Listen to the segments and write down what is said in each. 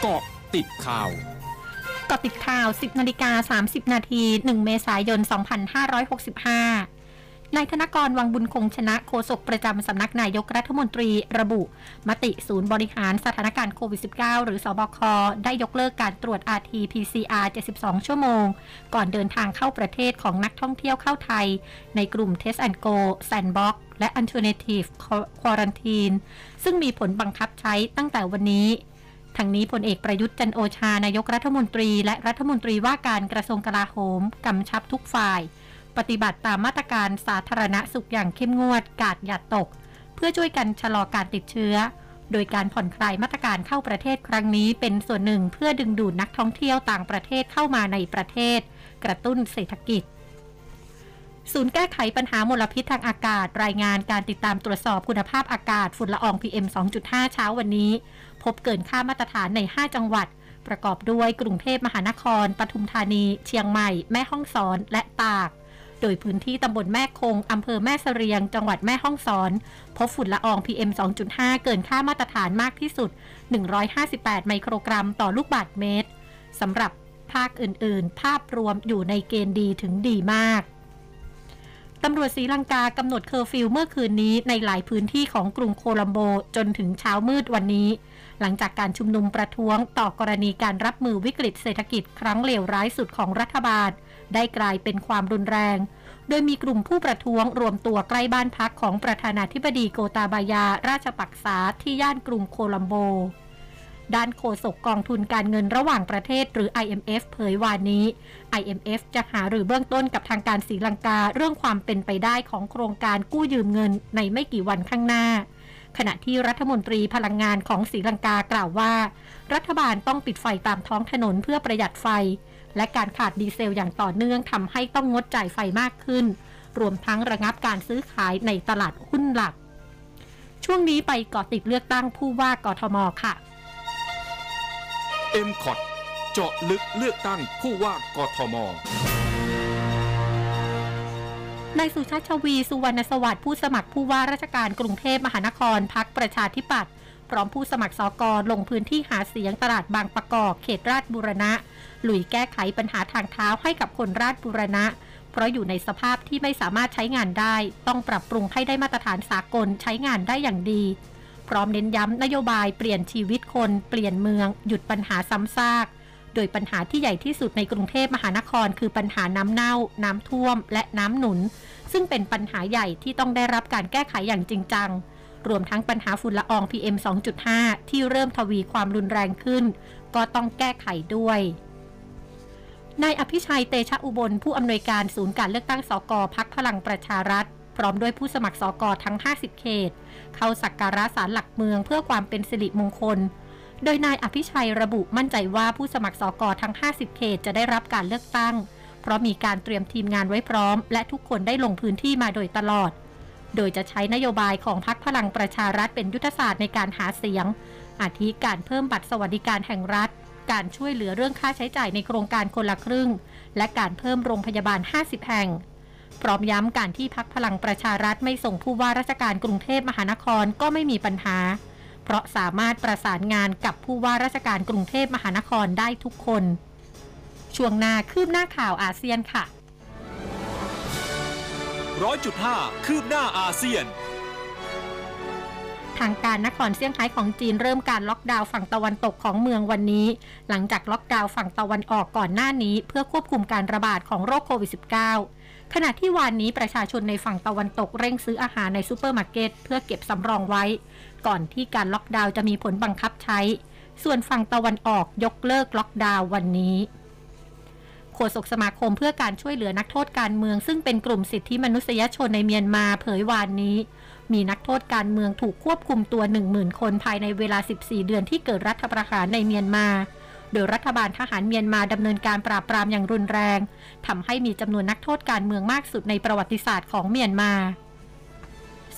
เกาะติดข่าวกาะติดข่าว 10นาฬิกา30 นาที 1 เมษายน 2565 นายธนกรวังบุญคงชนะโฆษกประจำสำนักนายกรัฐมนตรีระบุ มติศูนย์บริหารสถานการณ์โควิด -19 หรือสอบค ได้ยกเลิกการตรวจ RT-PCR 72 ชั่วโมง ก่อนเดินทางเข้าประเทศของนักท่องเที่ยวเข้าไทย ในกลุ่ม Test and Go Sandbox และ Alternative Quarantine ซึ่งมีผลบังคับใช้ตั้งแต่วันนี้ ทั้งนี้พลเอกประยุทธ์จันโอชานายกรัฐมนตรีและรัฐมนตรีว่าการกระทรวงกลาโหมกำชับทุกฝ่าย ปฏิบัติตามมาตรการสาธารณสุขอย่างเข้มงวด กาดอย่าตก เพื่อช่วยกันชะลอการติดเชื้อ โดยการผ่อนคลายมาตรการเข้าประเทศครั้งนี้เป็นส่วนหนึ่งเพื่อดึงดูดนักท่องเที่ยวต่างประเทศเข้ามาในประเทศ กระตุ้นเศรษฐกิจ ศูนย์แก้ไขปัญหามลพิษทางอากาศ รายงานการติดตามตรวจสอบคุณภาพอากาศฝุ่นละออง PM 2.5 เช้าวันนี้ พบเกินค่ามาตรฐานใน 5 จังหวัด ประกอบด้วยกรุงเทพมหานคร ปทุมธานี เชียงใหม่ แม่ฮ่องสอน และตาก โดยพื้นที่ตำบลแม่คง อำเภอแม่เสรียง จังหวัดแม่ฮ่องสอน พบฝุ่นละออง PM 2.5 เกินค่ามาตรฐานมากที่สุด 158 ไมโครกรัมต่อลูกบาศก์เมตรสำหรับภาคอื่น ๆ ภาพรวมอยู่ในเกณฑ์ดีถึงดีมาก ตำรวจศรีลังกากำหนดเคอร์ฟิวเมื่อคืนนี้ในหลายพื้นที่ของกรุงโคลัมโบจนถึงเช้ามืดวันนี้ หลังจากการชุมนุมประท้วงต่อกรณีการรับมือวิกฤตเศรษฐกิจครั้งเลวร้ายสุดของรัฐบาล ได้กลายเป็นความรุนแรง โดยมีกลุ่มผู้ประท้วงรวมตัวใกล้บ้านพักของประธานาธิบดีโกตาบายาราชปักษาที่ย่านกรุงโคลัมโบ ด้านโฆษกกองทุนการเงินระหว่างประเทศหรือ IMF เผยวานนี้ IMF จะหาหรือเบื้องต้นกับทางการศรีลังกาเรื่องความเป็นไปได้ของโครงการกู้ยืมเงินในไม่กี่วันข้างหน้า ขณะที่รัฐมนตรีพลังงานของศรีลังกากล่าวว่า รัฐบาลต้องปิดไฟตามท้องถนนเพื่อประหยัดไฟ และการขาดดีเซลอย่างต่อเนื่องทำให้ต้องงดจ่ายไฟมากขึ้น รวมทั้งระงับการซื้อขายในตลาดหุ้นหลัก ช่วงนี้ไปเกาะติดเลือกตั้งผู้ว่ากทมค่ะ m c o t เจาะลึกเลือกตั้งผู้ว่ากทมนายสุชาติชวีสุวรรณสวัสดิ์ผู้สมัครผู้ว่าราชการกรุงเทพมหานครพักประชาธิปัตย์พร้อมผู้สมัครสอกรลงพื้นที่หาเสียงตลาดบางประกอบเขตราชบุรณะลุยแก้ไขปัญหาทางเท้าให้กับคนราชบุรณะ เพราะอยู่ในสภาพที่ไม่สามารถใช้งานได้ ต้องปรับปรุงให้ได้มาตรฐานสากลใช้งานได้อย่างดี พร้อมเน้นย้ำนโยบายเปลี่ยนชีวิตคน เปลี่ยนเมือง หยุดปัญหาซ้ำซาก โดยปัญหาที่ใหญ่ที่สุดในกรุงเทพมหานคร คือปัญหาน้ำเน่า น้ำท่วม และน้ำหนุน ซึ่งเป็นปัญหาใหญ่ที่ต้องได้รับการแก้ไขอย่างจริงจัง รวมทั้งปัญหาฝุ่นละออง PM 2.5 ที่เริ่มทวีความรุนแรงขึ้น ก็ต้องแก้ไขด้วยนายอภิชัยเตชะอุบลผู้อำนวยการศูนย์การเลือกตั้งสกพักพลังประชารัฐ พร้อมด้วยผู้สมัครสกทั้ง 50 เขต เข้าสักการะศาลหลักเมืองเพื่อความเป็นสิริมงคล โดยนายอภิชัยระบุมั่นใจว่าผู้สมัครสกทั้ง 50 เขตจะได้รับการเลือกตั้ง เพราะมีการเตรียมทีมงานไว้พร้อม และทุกคนได้ลงพื้นที่มาโดยตลอด โดยจะใช้นโยบายของพักพลังประชารัฐเป็นยุทธศาสตร์ในการหาเสียง อาทิการเพิ่มบัตรสวัสดิการแห่งรัฐการช่วยเหลือเรื่องค่าใช้จ่ายในโครงการคนละครึ่ง และการเพิ่มโรงพยาบาล 50 แห่ง พร้อมย้ำการที่พักพลังประชารัฐไม่ส่งผู้ว่าราชการกรุงเทพมหานครก็ไม่มีปัญหา เพราะสามารถประสานงานกับผู้ว่าราชการกรุงเทพมหานครได้ทุกคน ช่วงหน้าคืบหน้าข่าวอาเซียนค่ะร้อยจุดห้าคืบหน้าอาเซียน ทางการนครเซี่ยงไฮ้ของจีนเริ่มการล็อกดาวน์ฝั่งตะวันตกของเมืองวันนี้ หลังจากล็อกดาวน์ฝั่งตะวันออกก่อนหน้านี้ เพื่อควบคุมการระบาดของโรคโควิด -19 ขณะที่วานนี้ประชาชนในฝั่งตะวันตกเร่งซื้ออาหารในซูเปอร์มาร์เก็ตเพื่อเก็บสำรองไว้ ก่อนที่การล็อกดาวน์จะมีผลบังคับใช้ ส่วนฝั่งตะวันออกยกเลิกล็อกดาวน์วันนี้โฆษกสมาคมเพื่อการช่วยเหลือนักโทษการเมือง ซึ่งเป็นกลุ่มสิทธิมนุษยชนในเมียนมาเผยวานนี้ มีนักโทษการเมืองถูกควบคุมตัว 10,000 คนภายในเวลา 14 เดือนที่เกิดรัฐประหารในเมียนมา โดยรัฐบาลทหารเมียนมาดำเนินการปราบปรามอย่างรุนแรงทำให้มีจำนวนนักโทษการเมืองมากสุดในประวัติศาสตร์ของเมียนมา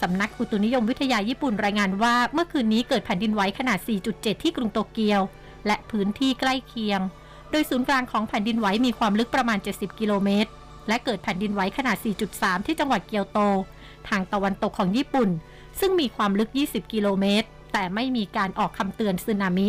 สำนักอุตุนิยมวิทยาญี่ปุ่นรายงานว่าเมื่อคืนนี้เกิดแผ่นดินไหวขนาด 4.7 ที่กรุงโตเกียว และพื้นที่ใกล้เคียง โดยศูนย์กลางของแผ่นดินไหวมีความลึกประมาณ 70 กิโลเมตร และเกิดแผ่นดินไหวขนาด 4.3 ที่จังหวัดเกียวโต ทางตะวันตกของญี่ปุ่น ซึ่งมีความลึก 20 กิโลเมตร แต่ไม่มีการออกคำเตือนสึนามิ